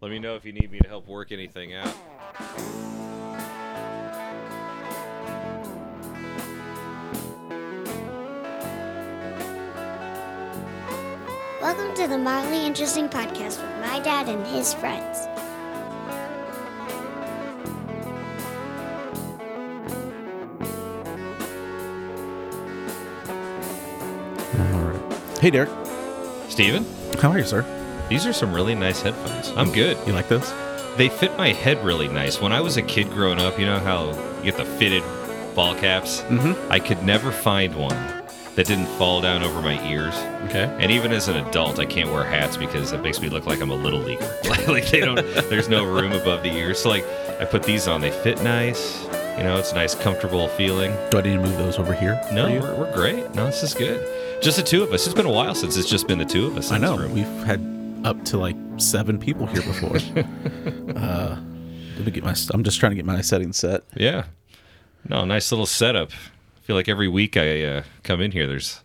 Let me know if you need me to help work anything out. Welcome to the Mildly Interesting Podcast with my dad and his friends. All right. Hey, Derek. Steven, How are you, sir? These are some really nice headphones. I'm good. You like those? They fit my head really nice. When I was a kid growing up, you know how you get the fitted ball caps? Mm-hmm. I could never find one that didn't fall down over my ears. Okay. And even as an adult, I can't wear hats because it makes me look like I'm a little leaguer. like they don't, there's no room above the ears. So like, I put these on. They fit nice. You know, it's a nice, comfortable feeling. Do I need to move those over here? No, we're, we're great. No, this is good. Just the two of us. It's been a while since it's just been the two of us. I know. Room. We've had up to like seven people here before. uh, let me get my. I'm just trying to get my settings set. Yeah. No, nice little setup. I feel like every week I uh, come in here, there's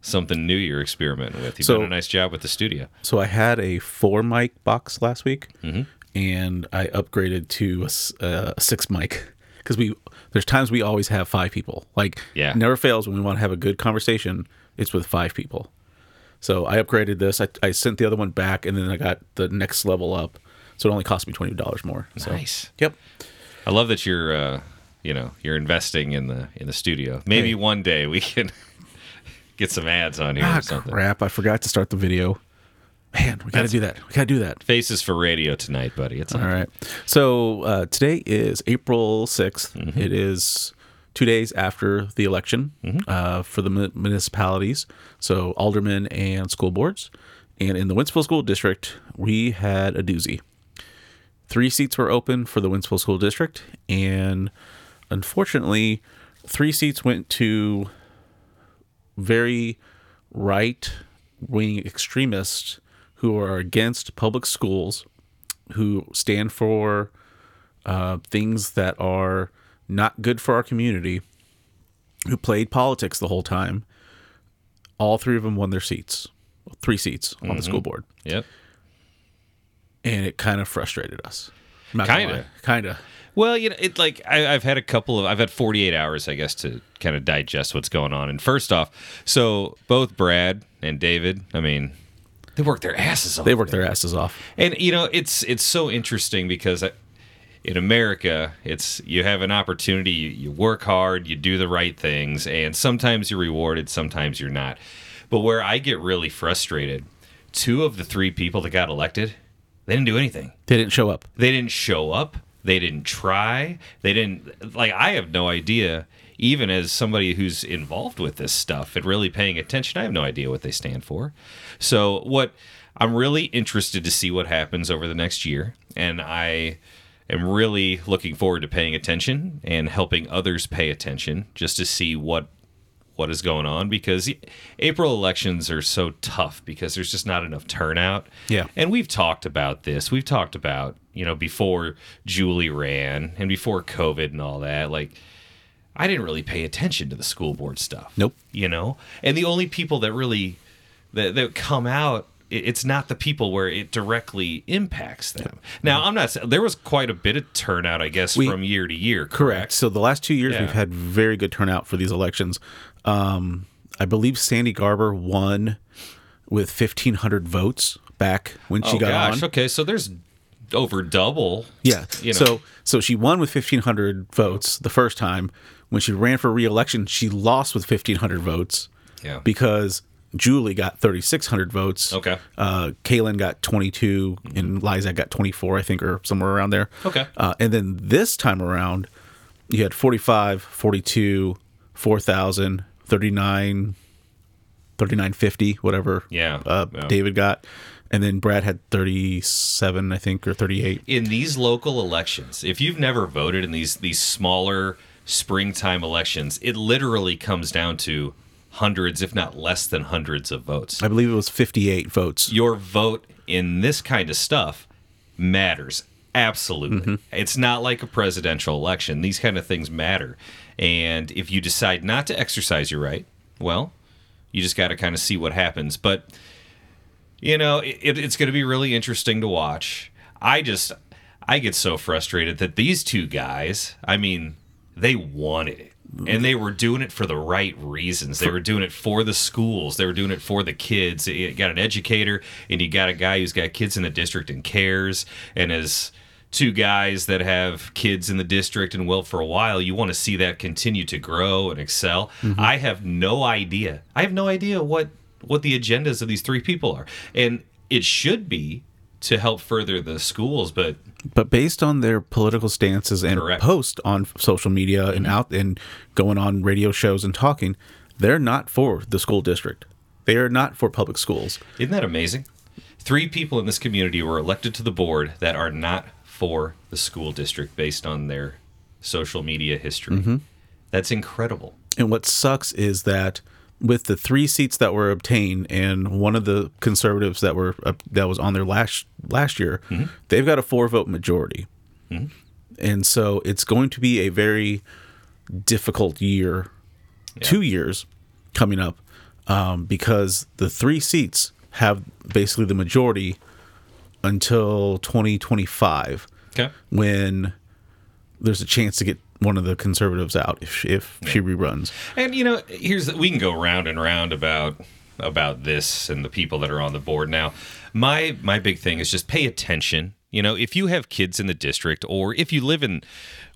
something new you're experimenting with. You've So- done a nice job with the studio. So I had a four mic box last week, Mm-hmm. and I upgraded to a, a six mic because we. There's times we always have five people. Like, Yeah. never fails when we want to have a good conversation. It's with five people. So I upgraded this. I, I sent the other one back, and then I got the next level up. So it only cost me twenty dollars more. So. Nice. Yep. I love that you're, uh, you know, you're investing in the in the studio. Maybe Hey. one day we can get some ads on here Ah, or something. crap! I forgot to start the video. Man, we got to do that. We got to do that. Faces for radio tonight, buddy. It's All right. So uh, today is April 6th. Mm-hmm. It is two days after the election Mm-hmm. uh, for the mu- municipalities, so aldermen and school boards. And in the Wentzville School District, we had a doozy. Three seats were open for the Wentzville School District, and unfortunately, three seats went to very right wing extremists who are against public schools, who stand for uh, things that are not good for our community, who played politics the whole time. All three of them won their seats, three seats on the mm-hmm. school board, Yep. and it kind of frustrated us. Kinda. kind of. Well, you know, it like I, I've had a couple of I've had 48 hours, I guess, to kind of digest what's going on. And first off, so both Brad and David, I mean, they work their asses off. They worked their asses off. And you know, it's it's so interesting because I- in America, it's you have an opportunity, you, you work hard, you do the right things, and sometimes you're rewarded, sometimes you're not. But where I get really frustrated, two of the three people that got elected, they didn't do anything. They didn't show up. They didn't show up. They didn't try. They didn't like I have no idea even as somebody who's involved with this stuff and really paying attention, I have no idea what they stand for. So what I'm really interested to see what happens over the next year and I am really looking forward to paying attention and helping others pay attention just to see what what is going on because April elections are so tough because there's just not enough turnout. Yeah. And we've talked about this. We've talked about, you know, before Julie ran and before COVID and all that. Like, I didn't really pay attention to the school board stuff. Nope. You know? And the only people that really that, that come out it's not the people where it directly impacts them. Now, I'm not there was quite a bit of turnout, I guess, We- from year to year. Correct. So the last two years Yeah. we've had very good turnout for these elections. Um, I believe Sandy Garber won with fifteen hundred votes back when she oh got gosh. on. Okay, so there's over double. Yeah. You know. So so she won with fifteen hundred votes the first time. When she ran for re-election, she lost with fifteen hundred votes Yeah. because Julie got thirty six hundred votes. Okay. Uh, Kaylin got twenty two, and Liza got twenty four, I think, or somewhere around there. Okay. Uh, and then this time around, you had 45, 42, 4,000, 39, 3950, whatever Yeah, uh, yeah. David got. And then Brad had 37, I think, or 38. in these local elections, if you've never voted in these these smaller springtime elections, it literally comes down to hundreds, if not less than hundreds of votes. I believe it was 58 votes. Your vote in this kind of stuff matters. Absolutely. Mm-hmm. It's not like a presidential election. These kind of things matter. And if you decide not to exercise your right, well, you just got to kind of see what happens. But, you know, it, it's going to be really interesting to watch. I just I get so frustrated that these two guys, I mean, they wanted it. And they were doing it for the right reasons. They were doing it for the schools. They were doing it for the kids. You got an educator and you got a guy who's got kids in the district and cares. And as two guys that have kids in the district and will for a while, you want to see that continue to grow and excel. Mm-hmm. I have no idea. I have no idea what what the agendas of these three people are. And it should be to help further the schools, but But based on their political stances and Correct. Mm-hmm. post on social media and out and going on radio shows and talking, they're not for the school district. They are not for public schools. Isn't that amazing? Three people in this community were elected to the board that are not for the school district based on their social media history. That's incredible. And what sucks is that with the three seats that were obtained, and one of the conservatives that were uh, that was on there last last year, they've got a four vote majority, and so it's going to be a very difficult year, two years coming up, um, because the three seats have basically the majority until 2025 Okay. when there's a chance to get one of the conservatives out if if she reruns. And you know, here's we can go round and round about about this and the people that are on the board now. My my big thing is just pay attention. You know, if you have kids in the district or if you live in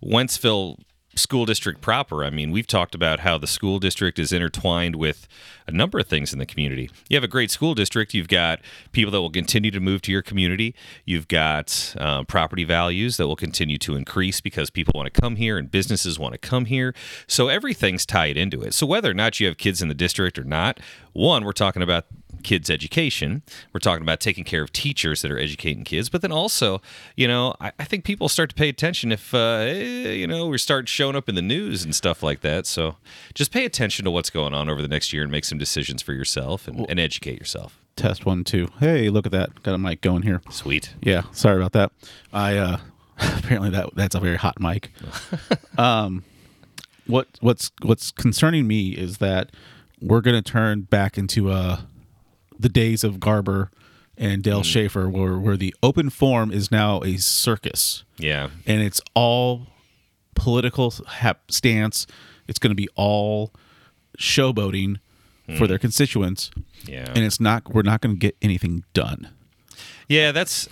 Wentzville school district proper, I mean, we've talked about how the school district is intertwined with a number of things in the community. You have a great school district, you've got people that will continue to move to your community, you've got uh, property values that will continue to increase because people want to come here and businesses want to come here. So everything's tied into it. So whether or not you have kids in the district or not, one, we're talking about kids' education. We're talking about taking care of teachers that are educating kids, but then also, you know, I, I think people start to pay attention if, uh, eh, you know, we start showing up in the news and stuff like that. So just pay attention to what's going on over the next year and make some decisions for yourself and, and educate yourself. Test one two. Hey, look at that! Got a mic going here. Sweet. Yeah, sorry about that. I uh apparently that that's a very hot mic. um, what what's what's concerning me is that we're gonna turn back into uh the days of Garber and Dale mm. Schaefer, where where the open forum is now a circus. Yeah. and it's all political hap- stance. It's going to be all showboating for their hmm. constituents, Yeah. and it's not. We're not going to get anything done. Yeah, that's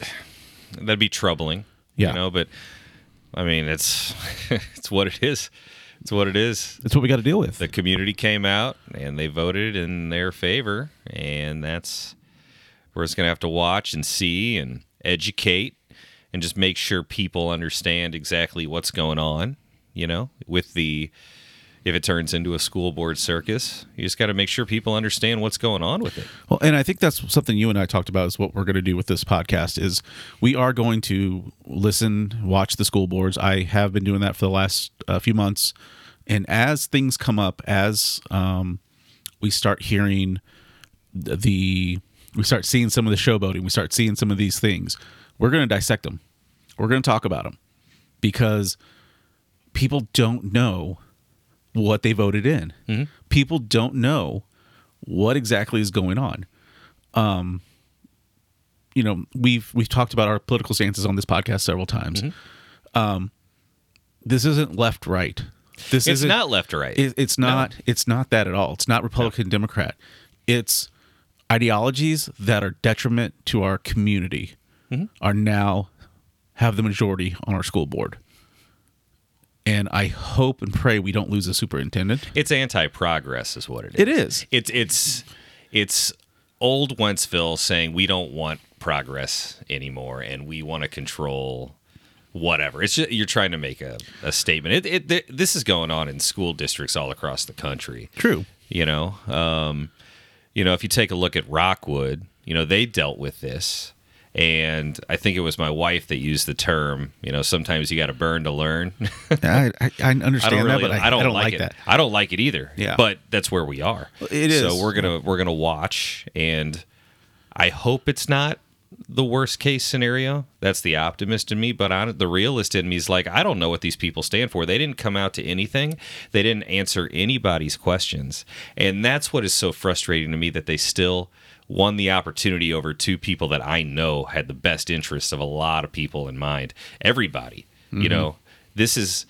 that'd be troubling. Yeah. You know, but I mean, it's it's what it is. It's what it is. That's what we got to deal with. The community came out and they voted in their favor, and that's we're just gonna have to watch and see and educate and just make sure people understand exactly what's going on. You know, with the if it turns into a school board circus, you just got to make sure people understand what's going on with it. Well, and I think that's something you and I talked about is what we're going to do with this podcast is we are going to listen, watch the school boards. I have been doing that for the last uh, few months, and as things come up, as um, we start hearing the, we start seeing some of the showboating, we start seeing some of these things, we're going to dissect them. We're going to talk about them because people don't know what they voted in. People don't know what exactly is going on. Um, you know, we've we've talked about our political stances on this podcast several times. Um, this isn't left right. This isn't left or right. it, it's not it's not that at all. It's not Republican Democrat. It's ideologies that are detriment to our community Mm-hmm. are now have the majority on our school board. And I hope and pray we don't lose a superintendent. It's anti-progress, is what it is. It is. It's it's it's old Wentzville saying we don't want progress anymore, and we want to control whatever. It's just, you're trying to make a, a statement. It, it this is going on in school districts all across the country. True. You know, um, you know, if you take a look at Rockwood, you know they dealt with this. And I think it was my wife that used the term, you know, sometimes you got to burn to learn. I, I, I understand I really, that, but I, I, don't I don't like, like, it. that. I don't like it either. Yeah. but that's where we are. It So we're gonna we're gonna watch, and I hope it's not the worst case scenario. That's the optimist in me, but on the realist in me is like, I don't know what these people stand for. They didn't come out to anything. They didn't answer anybody's questions, and that's what is so frustrating to me that they still won the opportunity over two people that I know had the best interests of a lot of people in mind. Everybody, Mm-hmm. you know, this is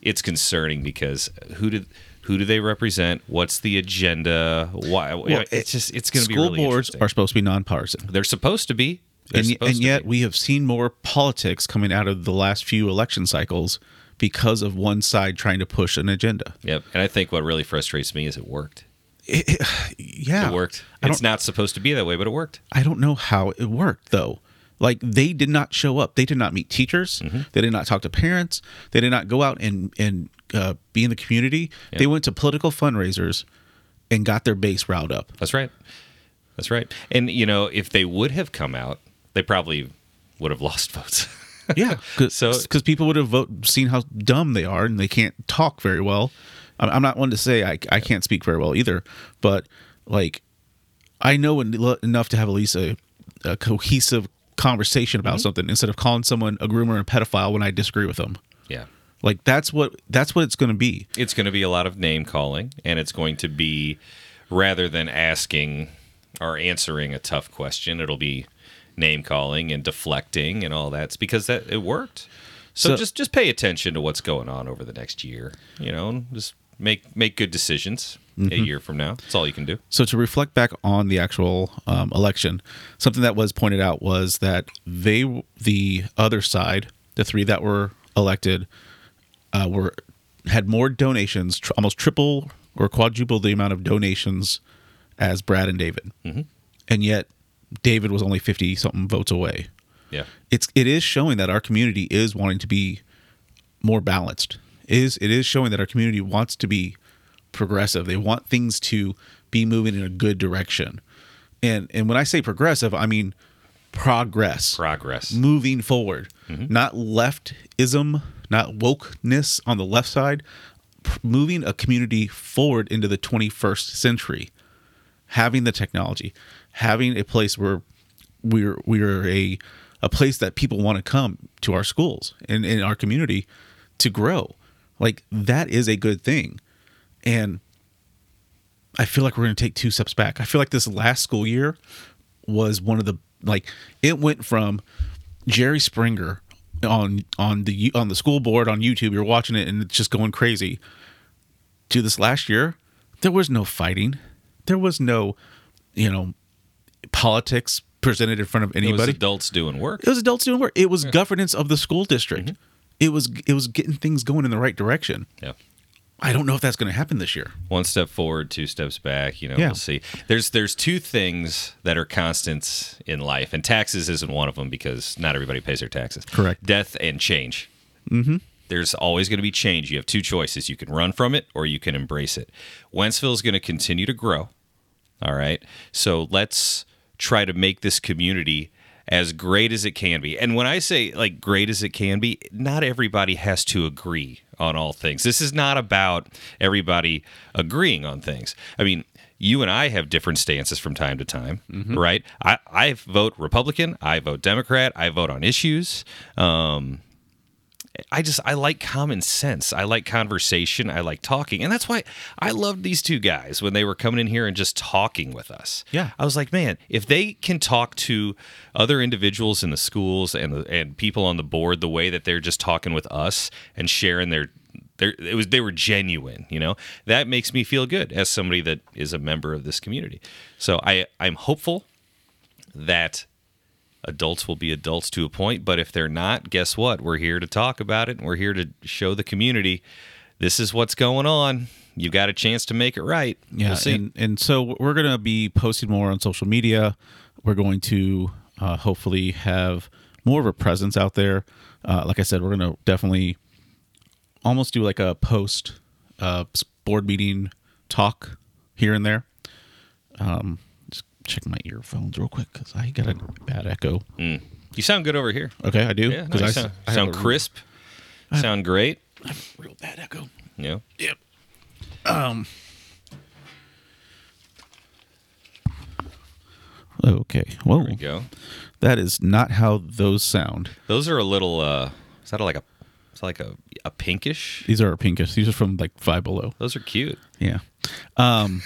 it's concerning because who did who do they represent? What's the agenda? Why? Well, it's just it's going to be school really boards are supposed to be nonpartisan. They're supposed to be. They're and, and yet be. we have seen more politics coming out of the last few election cycles because of one side trying to push an agenda. Yep. And I think what really frustrates me is it worked. Yeah, It worked. It's don't, supposed to be that way, but it worked. I don't know how it worked though. Like they did not show up. They did not meet teachers. Mm-hmm. They did not talk to parents. They did not go out and and uh, be in the community. They went to political fundraisers and got their base riled up. That's right. That's right. And you know, if they would have come out, they probably would have lost votes. Yeah, because So- people would have vote, seen how dumb they are and they can't talk very well. I'm, I'm not one to say I, I can't speak very well either, but like I know en- enough to have at least a, a cohesive conversation Mm-hmm. about something instead of calling someone a groomer and a pedophile when I disagree with them. yeah. Like that's what that's what it's going to be. It's going to be a lot of name calling, and it's going to be rather than asking or answering a tough question, it'll be name calling and deflecting and all that. It's because that it worked. So, So- just just pay attention to what's going on over the next year. You know, and just make make good decisions a year from now. That's all you can do. So to reflect back on the actual um, election, something that was pointed out was that they, the other side, the three that were elected, uh, were had more donations, tr- almost triple or quadruple the amount of donations as Brad and David, mm-hmm. and yet David was only fifty something votes away. Yeah. It's it is showing that our community is wanting to be more balanced. It is it is showing that our community wants to be progressive. They want things to be moving in a good direction. And and when I say progressive, I mean progress. Progress. Moving forward. Mm-hmm. Not leftism, not wokeness on the left side, p- moving a community forward into the 21st century. Having the technology, having a place where we're we're a a place that people want to come to our schools and in our community to grow. Like that is a good thing. And I feel like we're going to take two steps back. I feel like this last school year was one of the like it went from Jerry Springer on on the on the school board on YouTube. You're watching it and it's just going crazy. To this last year, there was no fighting. There was no, you know, politics presented in front of It was anybody. adults doing work. It was adults doing work. It was governance of the school district. Mm-hmm. It was it was getting things going in the right direction. Yeah. I don't know if that's going to happen this year. one step forward, two steps back. You know, Yeah. we'll see. There's there's two things that are constants in life, and taxes isn't one of them because not everybody pays their taxes. Correct. Death and change. Mm-hmm. There's always going to be change. You have two choices: you can run from it, or you can embrace it. Wentzville is going to continue to grow. All right, so let's try to make this community as great as it can be. And when I say like great as it can be, not everybody has to agree on all things. This is not about everybody agreeing on things. I mean, you and I have different stances from time to time, right? I, I vote Republican, I vote Democrat, I vote on issues. Um, I just I like common sense. I like conversation. I like talking, and that's why I loved these two guys when they were coming in here and just talking with us. Yeah. I was like, man, if they can talk to other individuals in the schools and the, and people on the board the way that they're just talking with us and sharing their their it was they were genuine, you know. That makes me feel good as somebody that is a member of this community. So I I'm hopeful that adults will be adults to a point but if they're not guess what we're here to talk about it and we're here to show the community this is what's going on You've got a chance to make it right Yeah, we'll see and and so we're gonna be posting more on social media. We're going to uh, hopefully have more of a presence out there. Uh, like I said, we're gonna definitely almost do like a post uh, board meeting talk here and there. Um, check my earphones real quick because I got a bad echo. you sound good over here Okay, I do yeah no, I, sound, I sound crisp sound great I Real, real bad echo. Yeah. Yep. Um. Okay. Whoa. there we go That is not how those sound. those are a little uh is that like a it's like a, a pinkish These are pinkish. These are from like Five Below. those are cute Yeah. Um.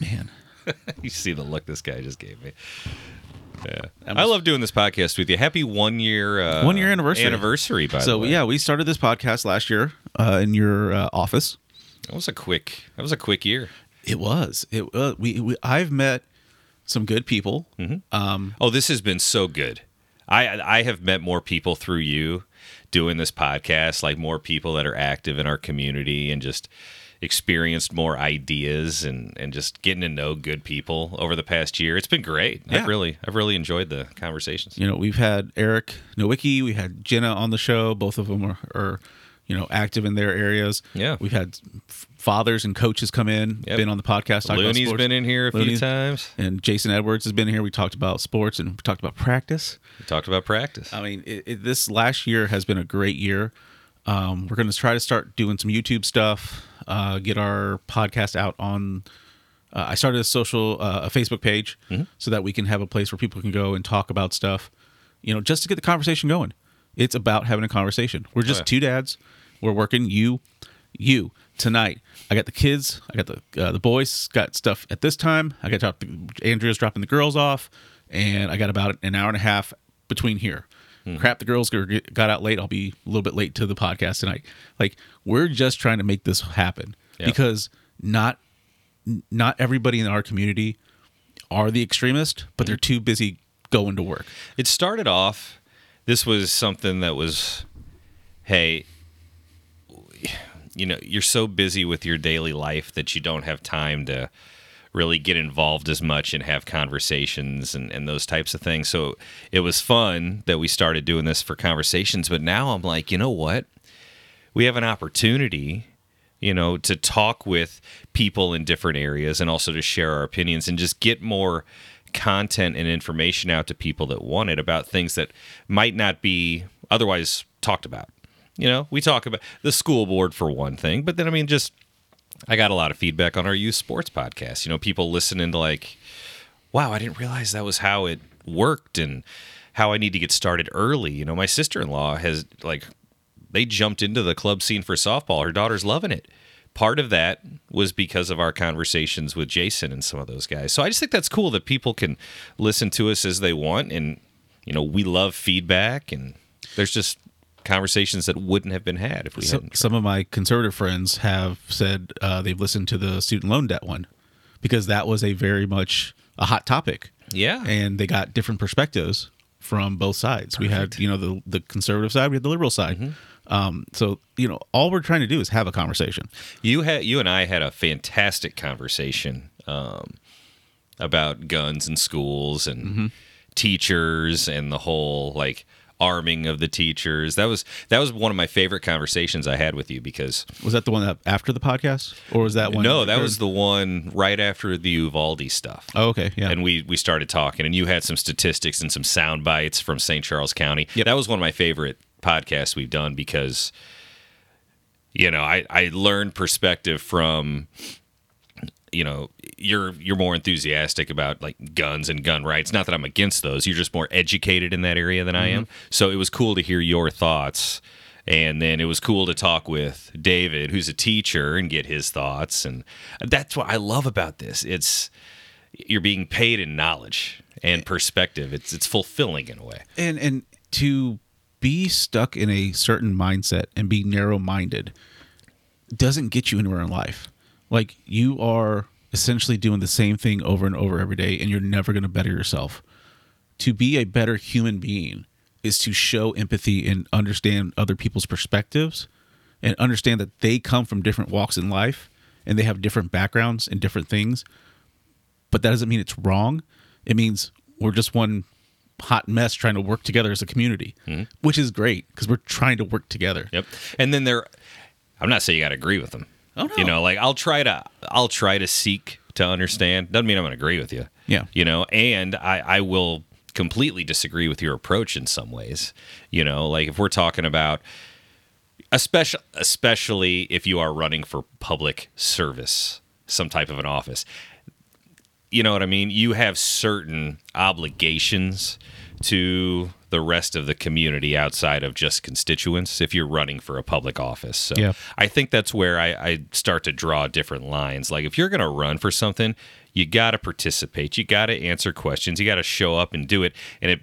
Man. you see the look this guy just gave me. Yeah, I love doing this podcast with you. Happy one year uh, One year anniversary. Anniversary, by the way. So way. yeah, we started this podcast last year uh, in your uh, office. that was a quick. That was a quick year. It was. It uh, we, we I've met some good people. Mm-hmm. Um, Oh, this has been so good. I I have met more people through you doing this podcast, like more people that are active in our community and just experienced more ideas and and just getting to know good people over the past year. It's been great. Yeah. I've really I've really enjoyed the conversations. you know, we've had Eric Nowicki, we had Jenna on the show. Both of them are, are you know, active in their areas. Yeah. we've had fathers and coaches come in, Yep. been on the podcast. Looney's been in here a few times. and Jason Edwards has been here. We talked about sports and we talked about practice. We talked about practice. I mean, it, it, this last year has been a great year. Um, we're going to try to start doing some YouTube stuff, uh, get our podcast out on. Uh, I started a social, uh, a Facebook page, so that we can have a place where people can go and talk about stuff. You know, just to get the conversation going. It's about having a conversation. We're just yeah. two dads. We're working. You, you tonight. I got the kids. I got the uh, the boys. Got stuff at this time. I got to drop the, Andrea's dropping the girls off, and I got about an hour and a half between here. Mm-hmm. Crap, the girls got got out late. I'll be a little bit late to the podcast tonight. Like we're just trying to make this happen Yeah. because not not everybody in our community are the extremist, but they're mm-hmm. too busy going to work. It started off. This was something that was, hey, you know, you're so busy with your daily life that you don't have time to really get involved as much and have conversations and, and those types of things. So it was fun that we started doing this for conversations. But now I'm like, you know what? We have an opportunity, you know, to talk with people in different areas and also to share our opinions and just get more content and information out to people that want it about things that might not be otherwise talked about. You know, we talk about the school board for one thing, but then I mean, just I got a lot of feedback on our youth sports podcast. You know, people listening to like, wow, I didn't realize that was how it worked and how I need to get started early. You know, my sister in law has like, they jumped into the club scene for softball. Her daughter's loving it. Part of that was because of our conversations with Jason and some of those guys. So I just think that's cool that people can listen to us as they want. And, you know, we love feedback and there's just conversations that wouldn't have been had if we So, hadn't. some of my conservative friends have said uh, they've listened to the student loan debt one because that was a very much a hot topic. Yeah. and they got different perspectives from both sides. We had you know the the conservative side, we had the liberal side. Mm-hmm. Um, so you know all we're trying to do is have a conversation. You had you and I had a fantastic conversation um, about guns and schools and teachers and the whole like arming of the teachers. That was that was one of my favorite conversations I had with you because Was that the one that after the podcast, or was that one? no, that was the one right after the Uvalde stuff. Oh, okay, yeah. And we we started talking, and you had some statistics and some sound bites from St. Charles County. Yep. That was one of my favorite podcasts we've done because, you know, I I learned perspective from, you know, you're you're more enthusiastic about like guns and gun rights. Not that I'm against those. You're just more educated in that area than I am. Mm-hmm. So it was cool to hear your thoughts. And then it was cool to talk with David, who's a teacher, and get his thoughts. And that's what I love about this. It's you're being paid in knowledge and perspective. It's it's fulfilling in a way. and and to be stuck in a certain mindset and be narrow minded doesn't get you anywhere in life. Like you are essentially doing the same thing over and over every day, and you're never going to better yourself. To be a better human being is to show empathy and understand other people's perspectives and understand that they come from different walks in life and they have different backgrounds and different things. But that doesn't mean it's wrong. It means we're just one hot mess trying to work together as a community, mm-hmm. which is great because we're trying to work together. Yep. And then there, I'm not saying you got to agree with them. Oh, no. You know, like I'll try to I'll try to seek to understand. Doesn't mean I'm going to agree with you. Yeah. You know, and I I will completely disagree with your approach in some ways. You know, like if we're talking about especially especially if you are running for public service, some type of an office. You know what I mean? You have certain obligations to the rest of the community outside of just constituents if you're running for a public office. So Yeah. I think that's where I, I start to draw different lines. Like if you're going to run for something, you got to participate. You got to answer questions. You got to show up and do it. And it,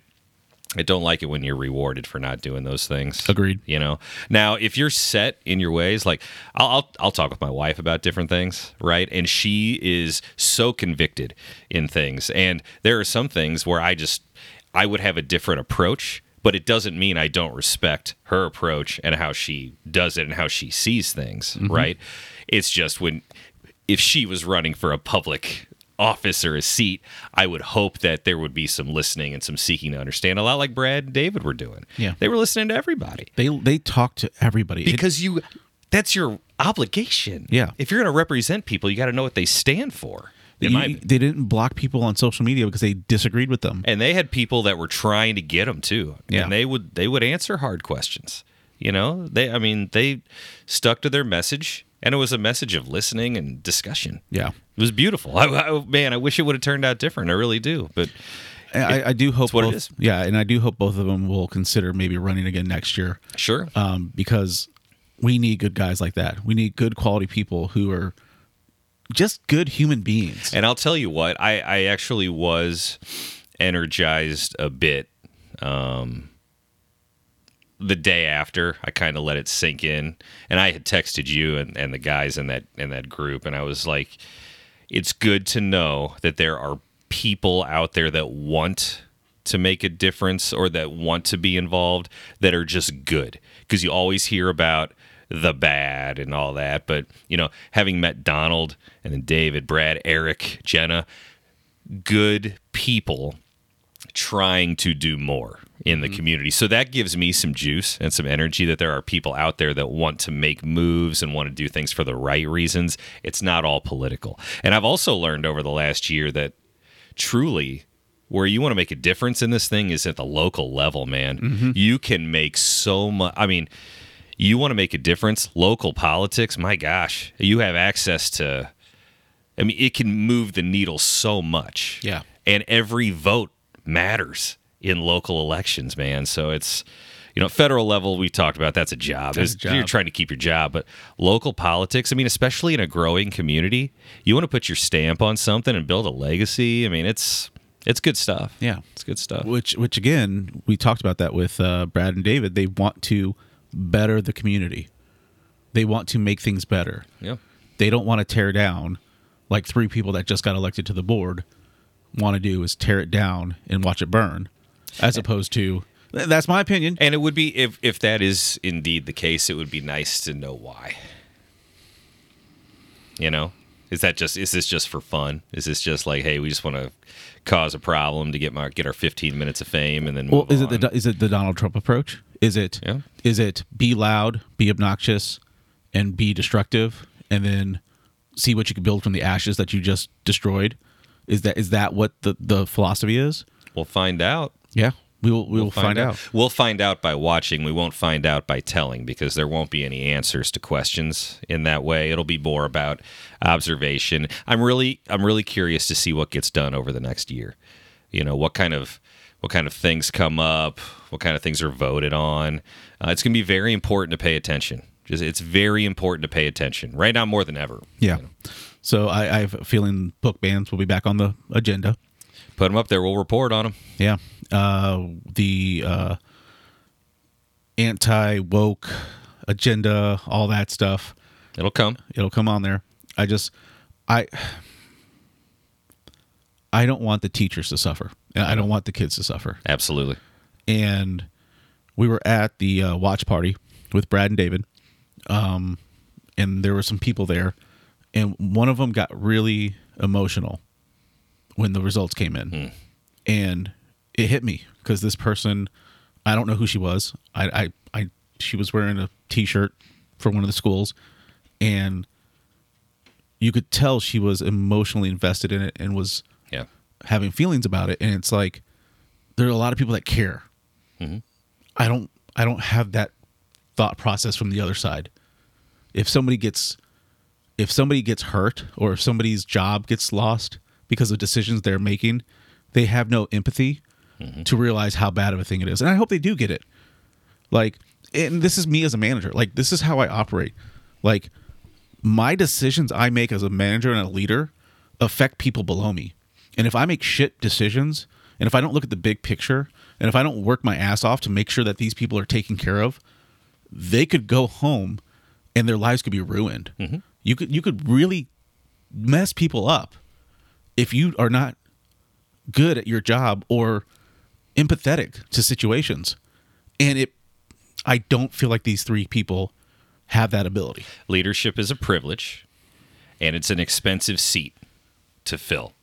I don't like it when you're rewarded for not doing those things. Agreed. You know. Now, if you're set in your ways, like I'll, I'll I'll talk with my wife about different things, right? And she is so convicted in things, and there are some things where I just I would have a different approach, but it doesn't mean I don't respect her approach and how she does it and how she sees things, mm-hmm. right? It's just when if she was running for a public office or a seat, I would hope that there would be some listening and some seeking to understand, a lot like Brad and David were doing. Yeah. They were listening to everybody They they talk to everybody It- because you that's your obligation. Yeah. If you're going to represent people, you got to know what they stand for. My you- they didn't block people on social media because they disagreed with them. and they had people that were trying to get them too. Yeah. And they would they would answer hard questions. You know, they I mean, they stuck to their message and it was a message of listening and discussion. Yeah. It was beautiful. I, I- man, I wish it would have turned out different. I really do. But I, I do hope it both. Yeah, and I do hope both of them will consider maybe running again next year. sure. um, because we need good guys like that. We need good quality people who are just good human beings. And I'll tell you what, I, I actually was energized a bit um, the day after. I kind of let it sink in, and I had texted you and, and the guys in that in that group, and I was like, "It's good to know that there are people out there that want." To make a difference or that want to be involved that are just good. Because you always hear about the bad and all that. But, you know, having met Donald and then David, Brad, Eric, Jenna, good people trying to do more in the mm-hmm. community. So that gives me some juice and some energy that there are people out there that want to make moves and want to do things for the right reasons. It's not all political. And I've also learned over the last year that truly where you want to make a difference in this thing is at the local level, man. Mm-hmm. You can make so much I mean, you want to make a difference, local politics, my gosh, you have access to I mean, it can move the needle so much. Yeah. And every vote matters in local elections, man. So it's, you know, federal level, we talked about that's a job. That's a It's- You're trying to keep your job, but local politics, I mean, especially in a growing community, you want to put your stamp on something and build a legacy. I mean, it's, it's good stuff. Yeah. It's good stuff. which which again, we talked about that with uh, Brad and David. They want to better the community. They want to make things better. Yeah. They don't want to tear down like three people that just got elected to the board want to do is tear it down and watch it burn as opposed to that's my opinion. And it would be if if that is indeed the case, it would be nice to know why. You know, is that just is this just for fun? Is this just like, hey, we just want to cause a problem to get my get our 15 minutes of fame and then Well, is it the is it the Donald Trump approach? Is it is Yeah. it be loud, be obnoxious, and be destructive, and then see what you can build from the ashes that you just destroyed? Is that is that what the the philosophy is? We'll find out. Yeah, we will we will find, out. We'll find out by watching. We won't find out by telling because there won't be any answers to questions in that way. It'll be more about observation. I'm really I'm really curious to see what gets done over the next year. You know, what kind of what kind of things come up, what kind of things are voted on. Uh, it's going to be very important to pay attention. Just it's very important to pay attention right now more than ever. Yeah. So I, I have a feeling book bans will be back on the agenda. Put them up there. We'll report on them. Yeah. Uh, the uh, anti woke agenda, all that stuff. It'll come. It'll come on there. I just, I, I don't want the teachers to suffer. And I don't want the kids to suffer. Absolutely. And we were at the uh, watch party with Brad and David, um, and there were some people there, and one of them got really emotional when the results came in, and it hit me because this person, I don't know who she was. I, I, I, she was wearing a T-shirt for one of the schools, and you could tell she was emotionally invested in it and was. Having feelings about it and it's like there are a lot of people that care mm-hmm. i don't i don't have that thought process from the other side if somebody gets if somebody gets hurt or if somebody's job gets lost because of decisions they're making they have no empathy mm-hmm. to realize how bad of a thing it is. And I hope they do get it. Like, and this is me as a manager. Like, this is how I operate. Like, my decisions I make as a manager and a leader affect people below me. And if I make shit decisions, and if I don't look at the big picture, and if I don't work my ass off to make sure that these people are taken care of, they could go home and their lives could be ruined. Mm-hmm. You could you could really mess people up if you are not good at your job or empathetic to situations. And it I don't feel like these three people have that ability. Leadership is a privilege, and it's an expensive seat to fill.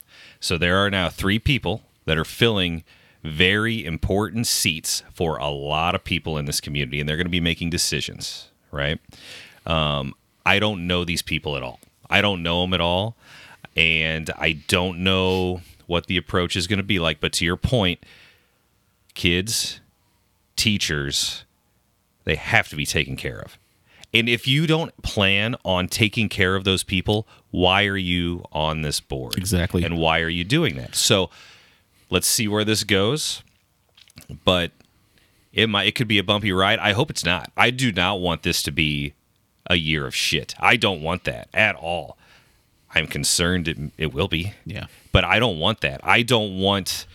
So there are now three people that are filling very important seats for a lot of people in this community, and they're going to be making decisions, right? Um, I don't know these people at all. I don't know them at all, and I don't know what the approach is going to be like. But to your point, kids, teachers, they have to be taken care of. And if you don't plan on taking care of those people, why are you on this board? Exactly. And why are you doing that? So let's see where this goes. But it might it could be a bumpy ride. I hope it's not. I do not want this to be a year of shit. I don't want that at all. I'm concerned it, it will be. Yeah. But I don't want that. I don't want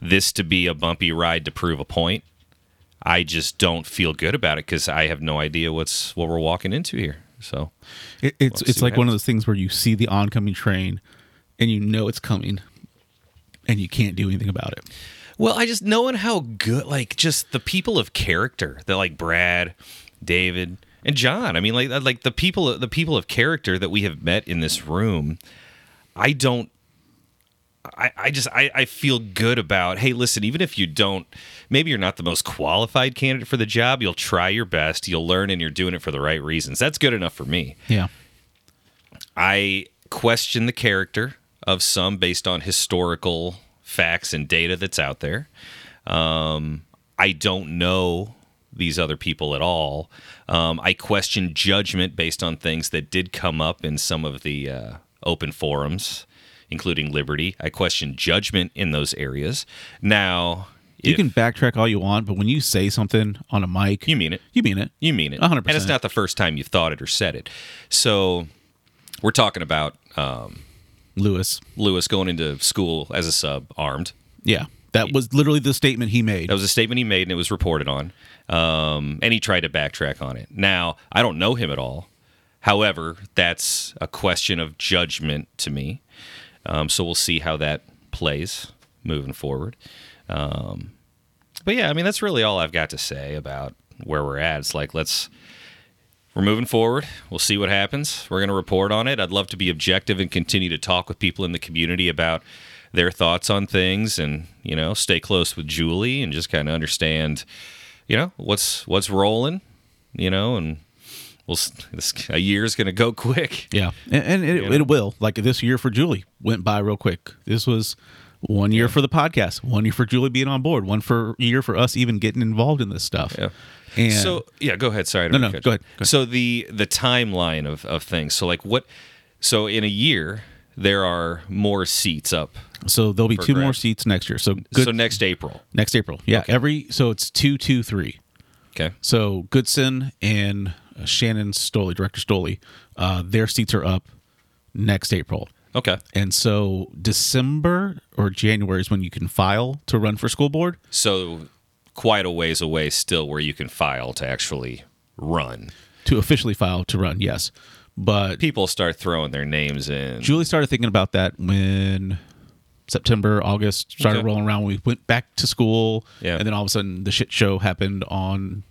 this to be a bumpy ride to prove a point. I just don't feel good about it because I have no idea what's what we're walking into here. So It, it's it's like one of those things where you see the oncoming train and you know it's coming and you can't do anything about it. Well, I just knowing how good, like, just the people of character that, like, Brad, David, and John. I mean, like, like the people, the people of character that we have met in this room. I don't. I, I just I, I feel good about hey listen even if you don't maybe you're not the most qualified candidate for the job you'll try your best you'll learn and you're doing it for the right reasons that's good enough for me Yeah. I question the character of some based on historical facts and data that's out there. Um, I don't know these other people at all. Um, I question judgment based on things that did come up in some of the uh, open forums, including Liberty. I question judgment in those areas. Now, You if- can backtrack all you want, but when you say something on a mic, you mean it. you mean it. You mean it. 100%. And it's not the first time you've thought it or said it. So we're talking about um, Lewis. Lewis going into school as a sub, armed. Yeah. That was literally the statement he made. That was a statement he made, and it was reported on. Um, and he tried to backtrack on it. Now, I don't know him at all. However, that's a question of judgment to me. Um, so we'll see how that plays moving forward. Um, but yeah, I mean, that's really all I've got to say about where we're at. It's like, let's. We're moving forward. We'll see what happens. We're going to report on it. I'd love to be objective and continue to talk with people in the community about their thoughts on things and, you know, stay close with Julie and just kind of understand, you know, what's what's rolling, you know, and we'll this a year's going to go quick. yeah. And, and it, You know? it will. Like this year for Julie went by real quick. This was one year for the podcast, one year for Julie being on board, one for year for us even getting involved in this stuff. Yeah. And so yeah, go ahead. Sorry. No, no, mean to cut go ahead, go ahead. So the the timeline of of things. So like what? So in a year there are more seats up. so there'll be two more seats next year. So good So next April. next April. Yeah. Every so it's two, two, three. Okay. So Goodson and Shannon Stoley, Director Stoley, uh, their seats are up next April. Okay. And so December or January is when you can file to run for school board. So quite a ways away still where you can file to actually run. To officially file to run, yes. But People start throwing their names in. Julie started thinking about that when September, August started Okay. rolling around. We went back to school, Yeah. and then all of a sudden the shit show happened on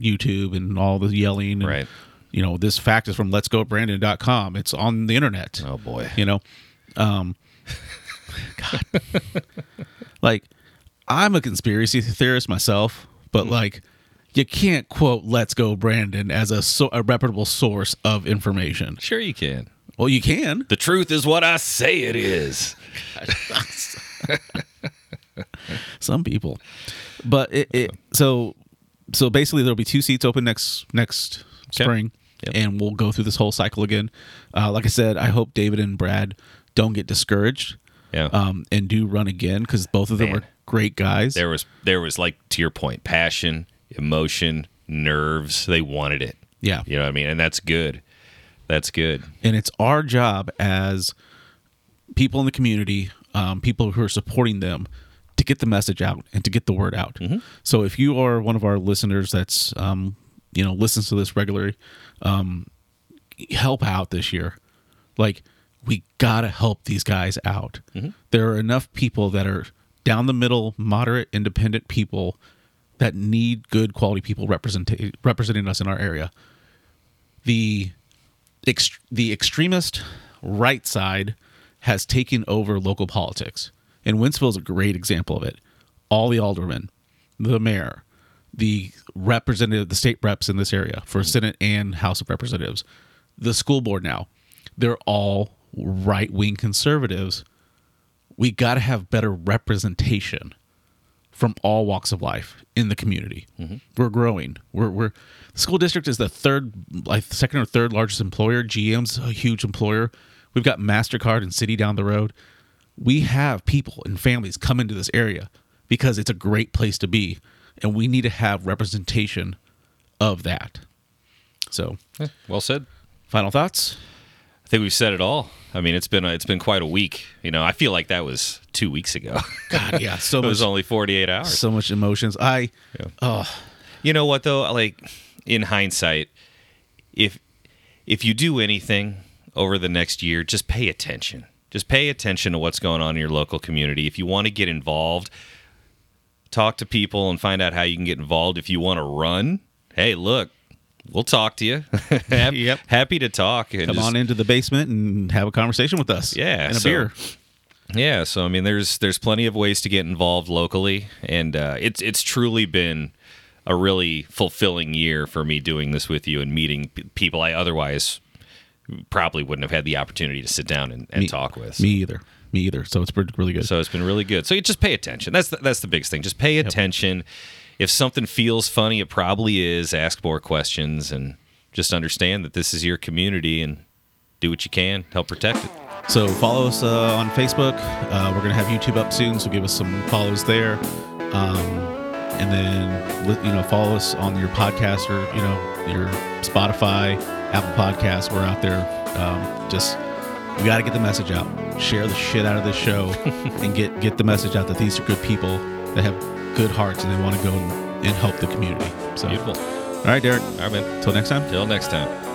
YouTube and all the yelling. And, Right. You know, this fact is from Let's Go letsgobrandon.com. It's on the internet. Oh boy. You know, um, God, like I'm a conspiracy theorist myself, but Mm. like you can't quote "Let's Go Brandon" as a so, a reputable source of information. Sure you can. Well, you can. The truth is what I say it is. Some people, but it, it so so basically there'll be two seats open next next Okay. spring, Yep. and we'll go through this whole cycle again. Uh, like I said, I hope David and Brad don't get discouraged Yeah. um, and do run again because both of them Man. are great guys. there was there was like to your point, passion, emotion, nerves. They wanted it. yeah, You know what I mean? And that's good. That's good. and it's our job as people in the community, um, people who are supporting them, to get the message out and to get the word out. So if you are one of our listeners that's um, you know listens to this regularly, um, help out this year. Like we gotta help these guys out. There are enough people that are down the middle, moderate, independent people that need good quality people representing representing us in our area. The ext- the extremist right side has taken over local politics. And Wentzville is a great example of it. All the aldermen, the mayor, the representative, the state reps in this area for Senate and House of Representatives, the school board now, they're all right wing conservatives. We got to have better representation from all walks of life in the community. Mm-hmm. We're growing. We're we're the school district is the third, like second or third largest employer. GM's a huge employer. We've got Mastercard and Citi down the road. We have people and families come into this area because it's a great place to be, and we need to have representation of that. So, Well said. final thoughts. I think we've said it all. I mean, it's been it's been quite a week. You know, I feel like that was two weeks ago. God, yeah, so it was only forty eight hours. so much emotions. I, oh, You know what though? Like in hindsight, if if you do anything over the next year, just pay attention. Just pay attention to what's going on in your local community. If you want to get involved, talk to people and find out how you can get involved. If you want to run, hey, look, we'll talk to you. Yep. Happy to talk. come just- on into the basement and have a conversation with us. Yeah, and a so- beer. Yeah, so I mean, there's there's plenty of ways to get involved locally, and uh, it's it's truly been a really fulfilling year for me doing this with you and meeting p- people I otherwise probably wouldn't have had the opportunity to sit down and, and Me- talk with. Me either. Me either. So it's pretty, really good. So it's been really good. So you just pay attention. That's the, that's the biggest thing. Just pay attention. If something feels funny, it probably is. Ask more questions and just understand that this is your community and do what you can help protect it. So follow us uh, on Facebook. Uh, we're gonna have YouTube up soon, so give us some follows there. Um, and then you know follow us on your podcast or you know your Spotify, Apple Podcasts. We're out there. Um, just we got to get the message out. Share the shit out of this show and get get the message out that these are good people that have good hearts and they want to go and, and help the community. So Beautiful. all right, Derek. All right, man. Till next time. Till next time.